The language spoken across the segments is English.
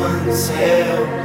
one's held.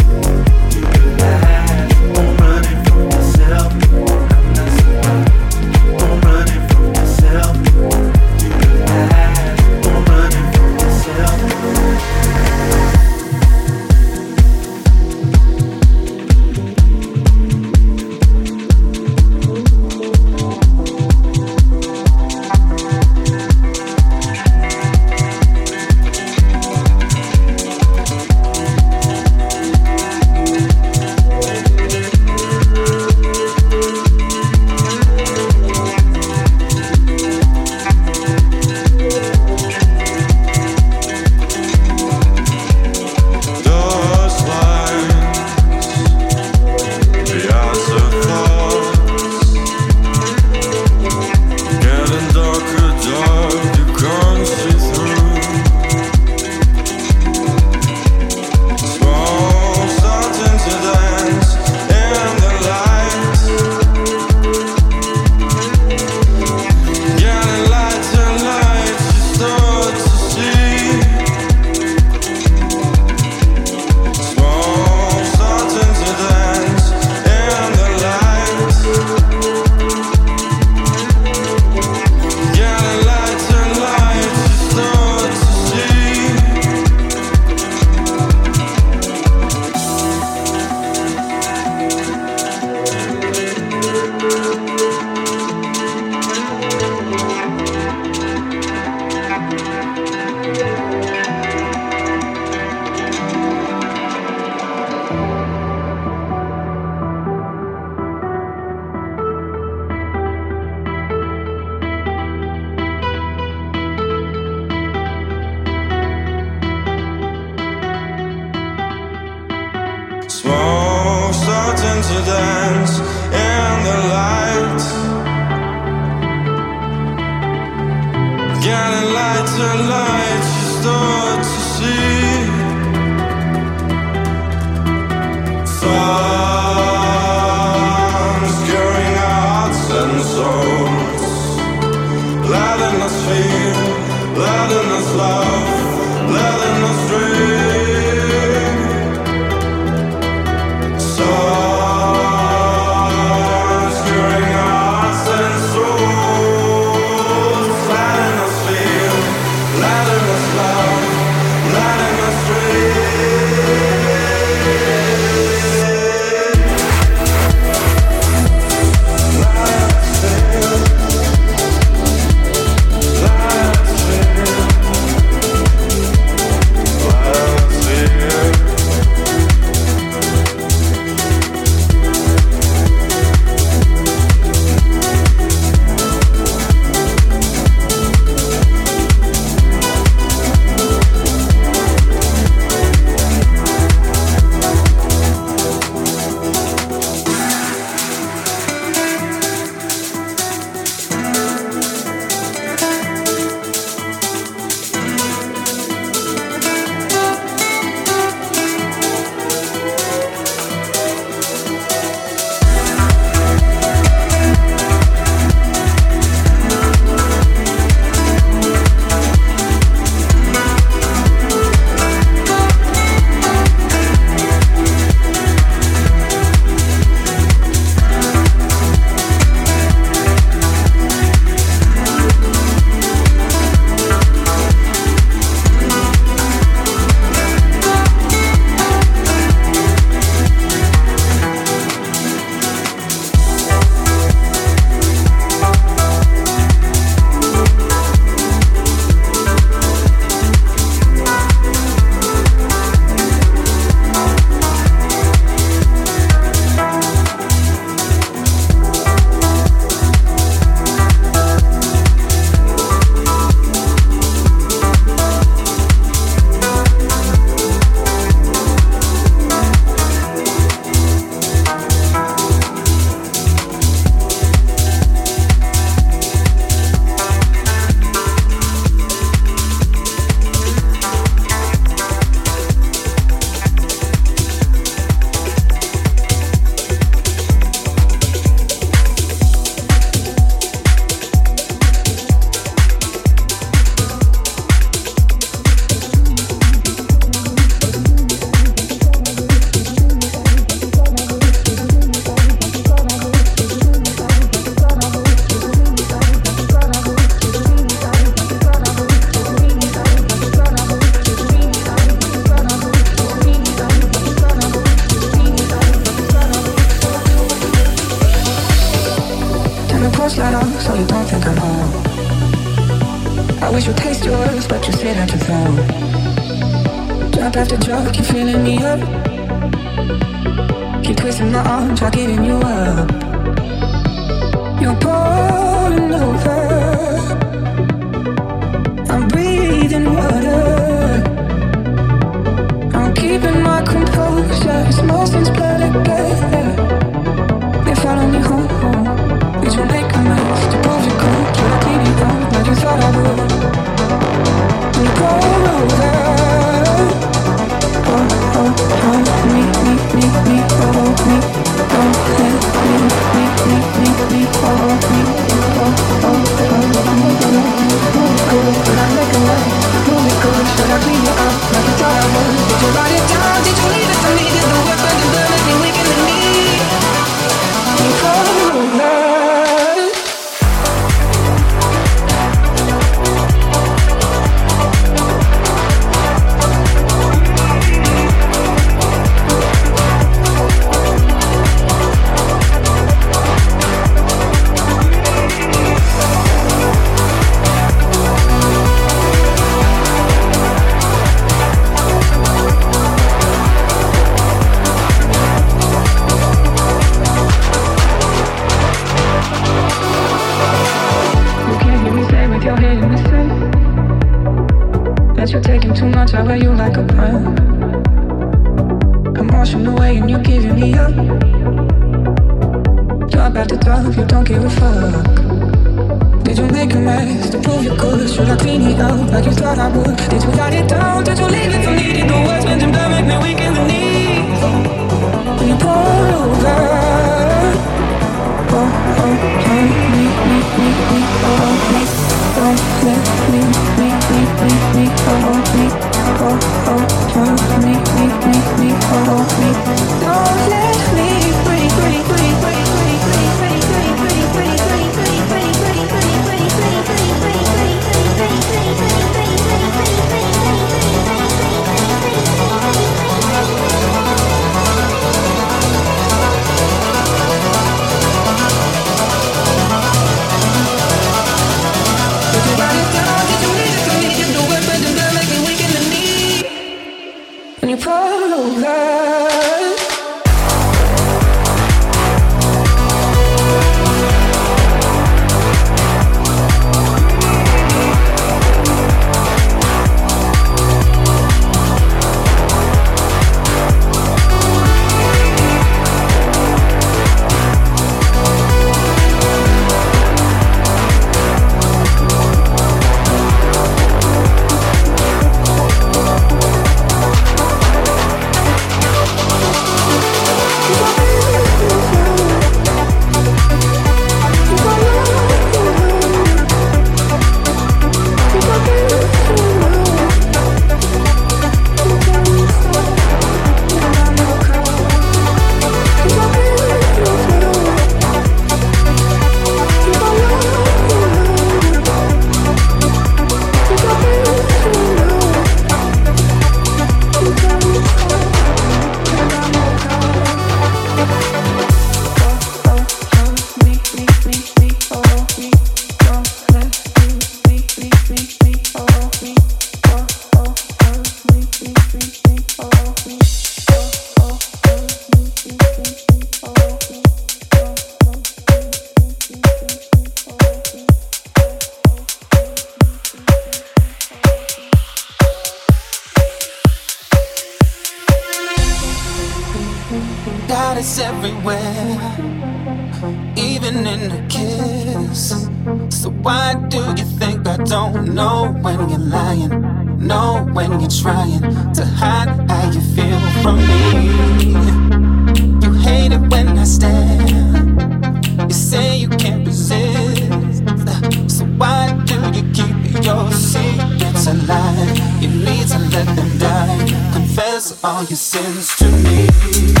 All your sins to me.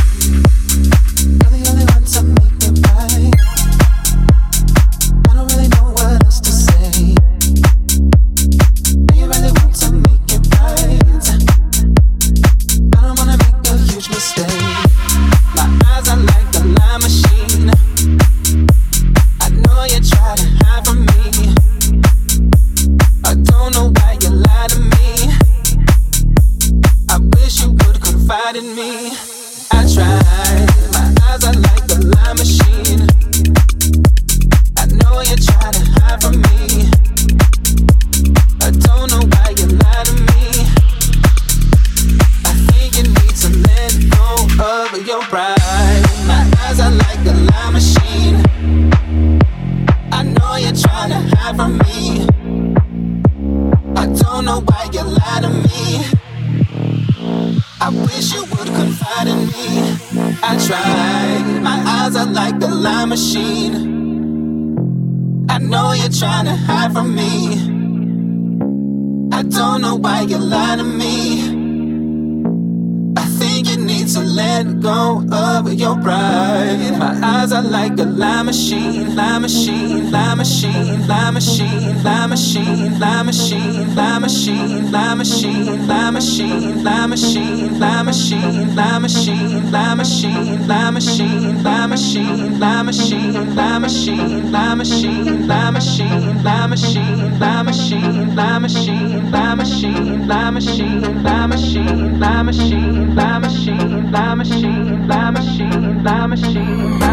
machine, la machine, la machine, la machine, la machine, la machine, la machine, la machine, la machine, la machine, la machine, la machine, la machine, la machine.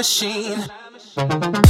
machine.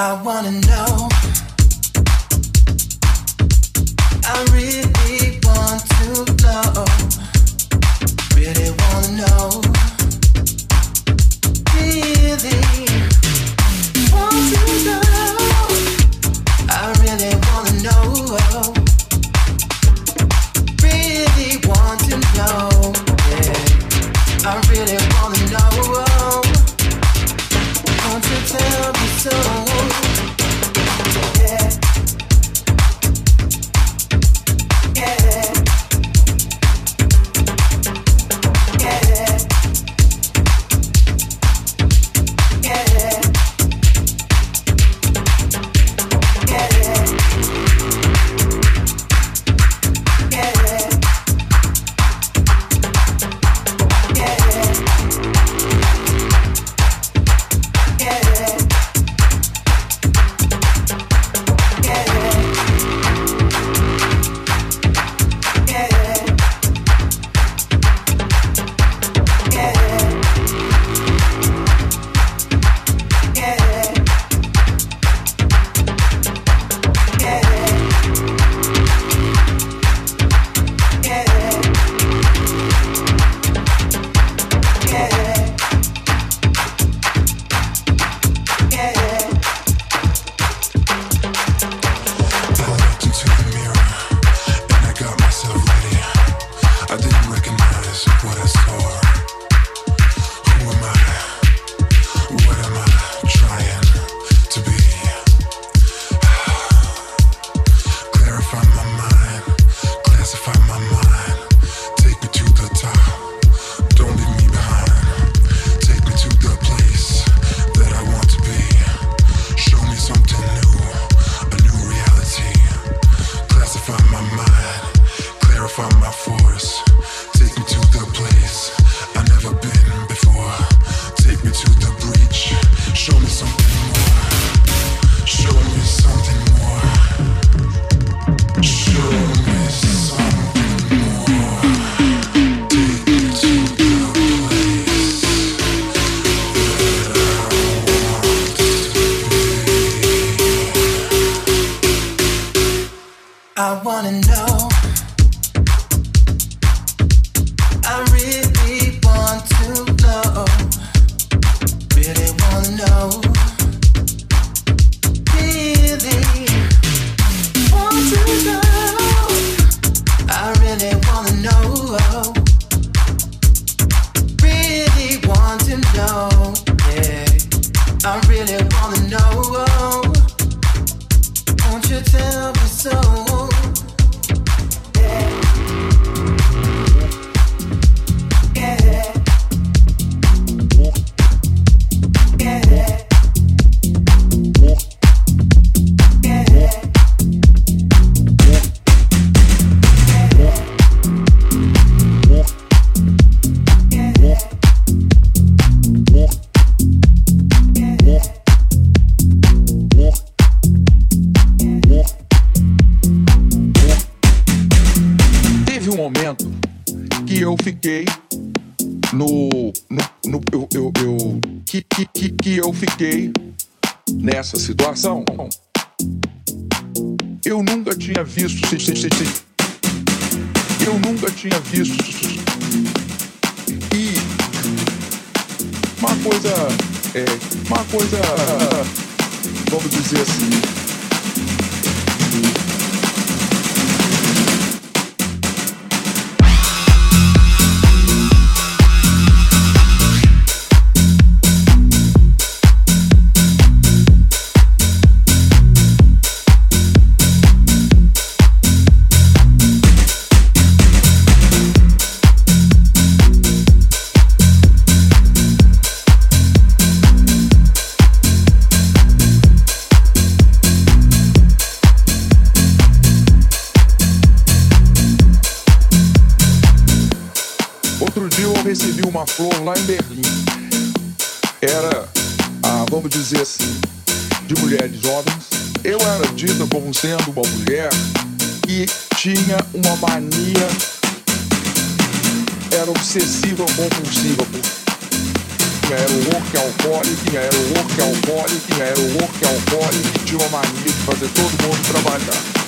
I wanna know. coisa, é, uma coisa, vamos dizer assim, lá em Berlim era, ah, vamos dizer assim, de mulheres jovens, eu era dita como sendo uma mulher e tinha uma mania, era obsessiva compulsiva. Era o work é alcoólico, era o work é alcoólico, era o work é alcoólico, tinha uma mania de fazer todo mundo trabalhar.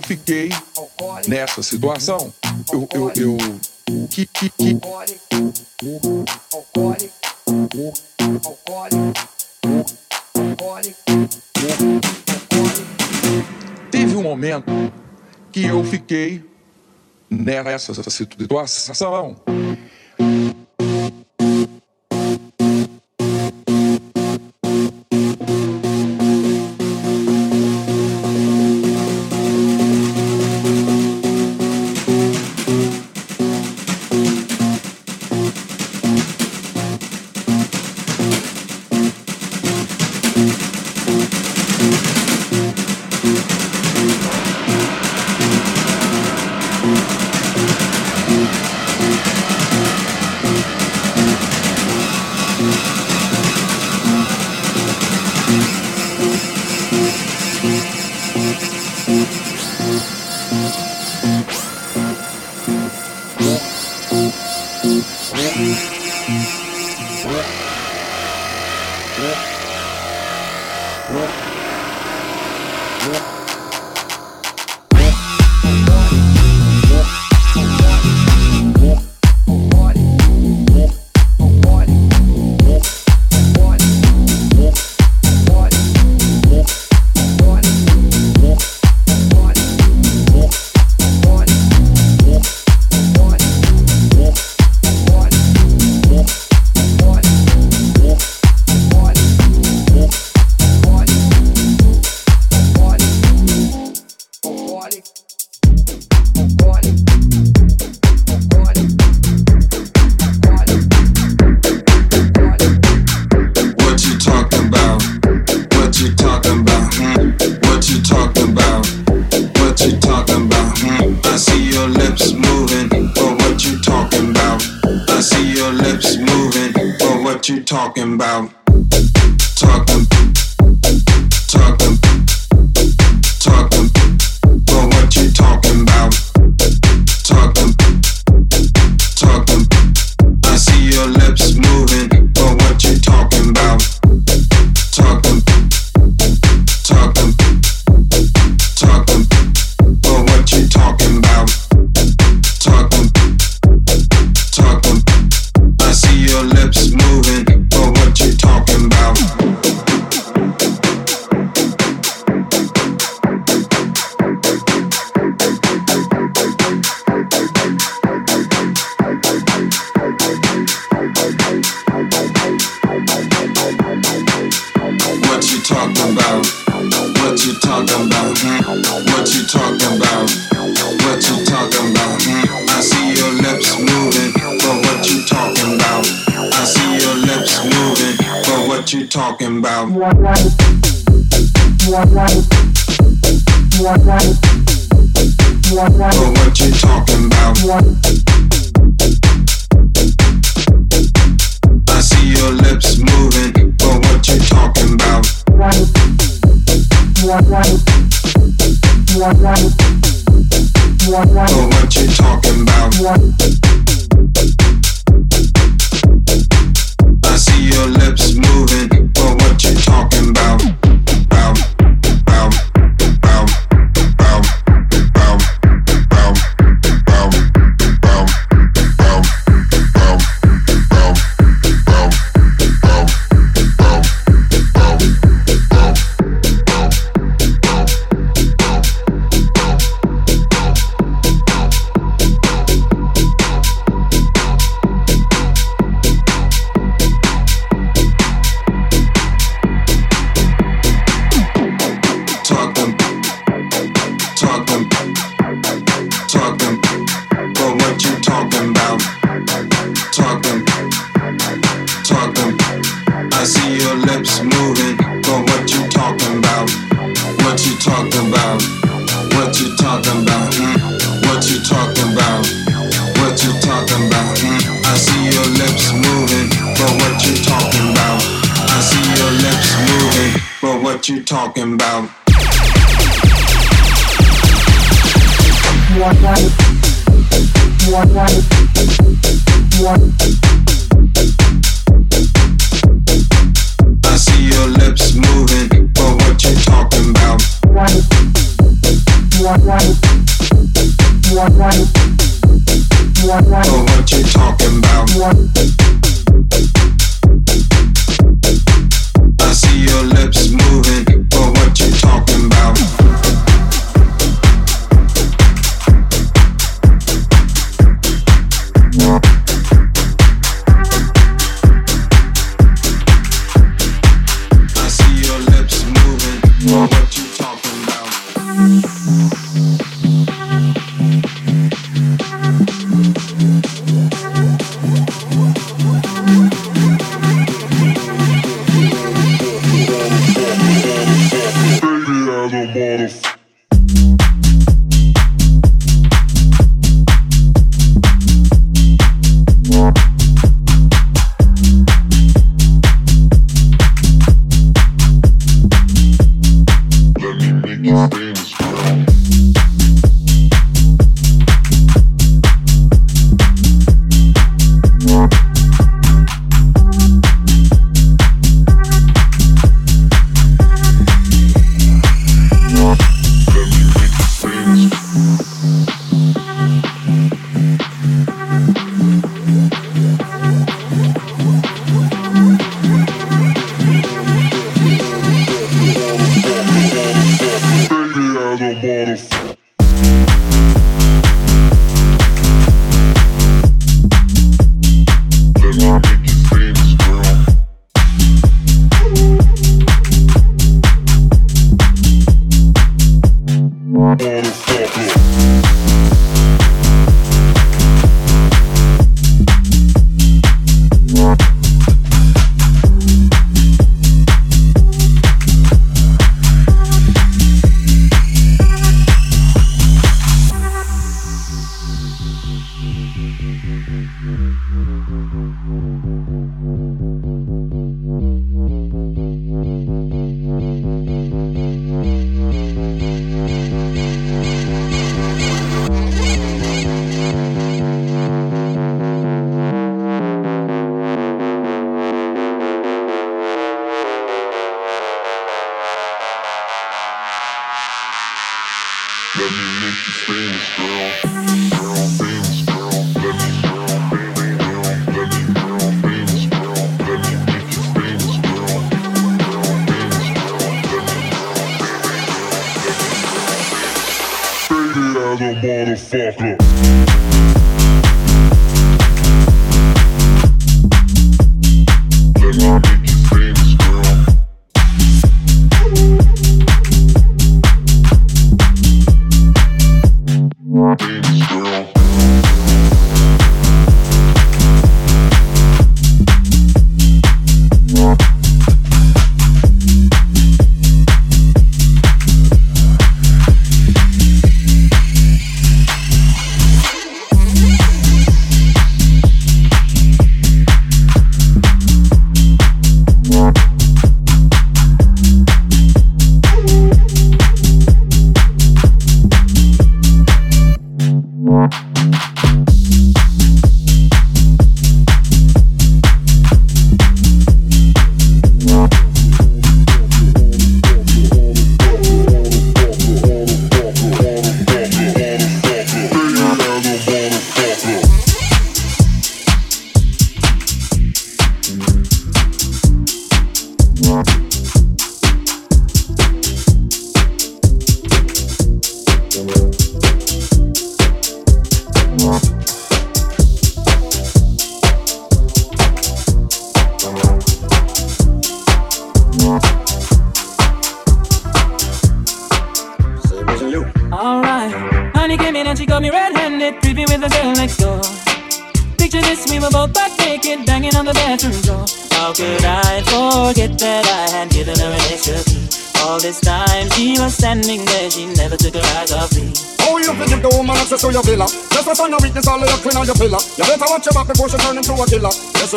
Fiquei nessa situação. Eu, eu, eu, que, que, que. Teve um momento que eu fiquei nessa situação. Talking about.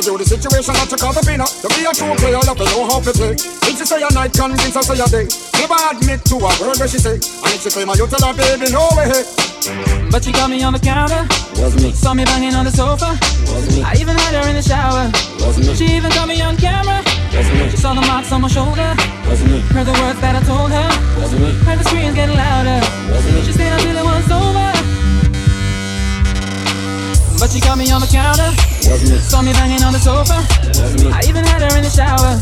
You the situation that you call the winner. To be a true player, you have to know how to play. If she say a night, convince her say a day. Never admit to a word where she say. And if she claim her, you tell her, baby, no way. But she caught me on the counter. Was me. Saw me banging on the sofa. Was me. I even had her in the shower. Was me. She even caught me on camera. Was me. She saw the marks on my shoulder. Was me. Heard the words that I told her. Was me. Heard the screams getting louder. Was me. She stayed until it was over. But she caught me on the counter. Saw me banging on the sofa. I even had her in the shower.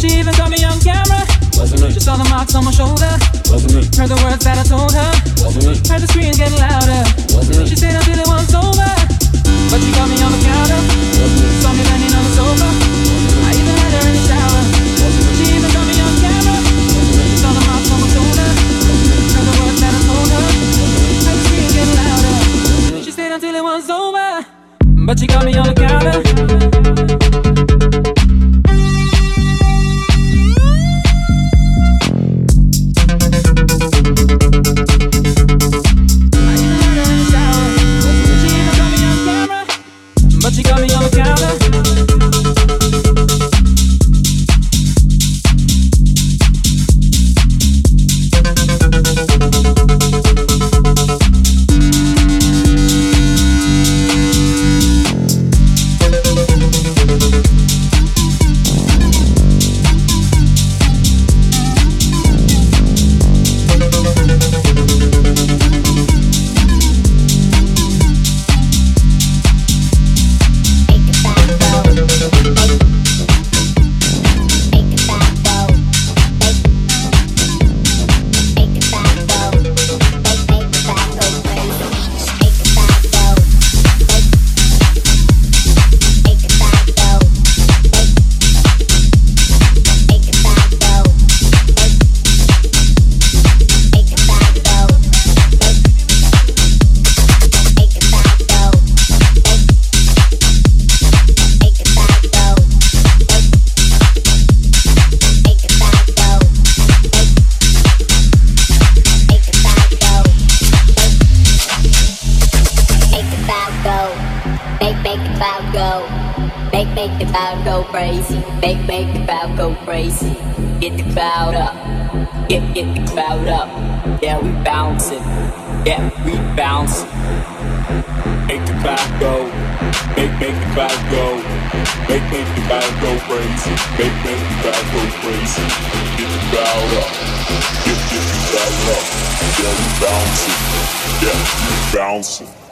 She even caught me on camera. She saw the marks on my shoulder. Heard the words that I told her. Heard the screams getting louder. She stayed until it was over. But she got me on the counter. Saw me banging on the sofa. I even had her in the shower. The crowd up. Bouncing. Yeah, bouncing.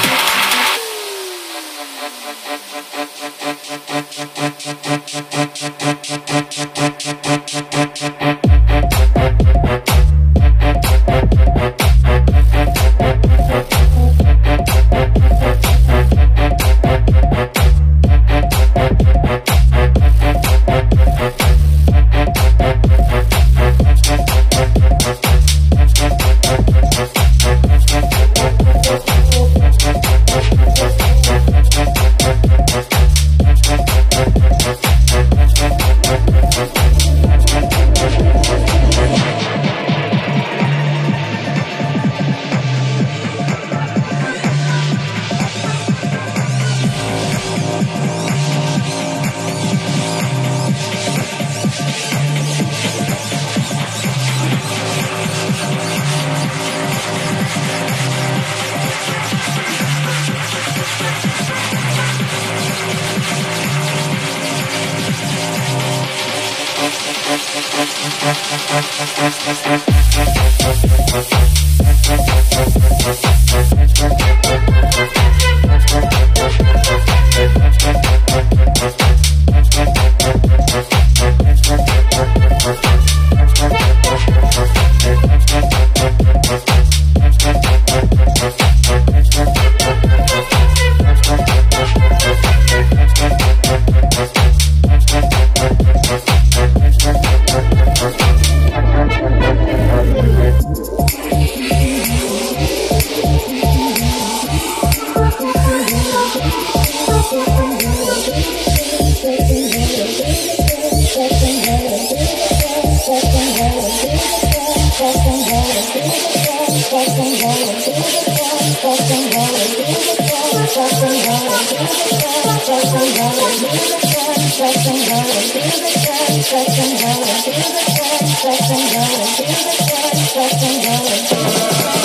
Let's go.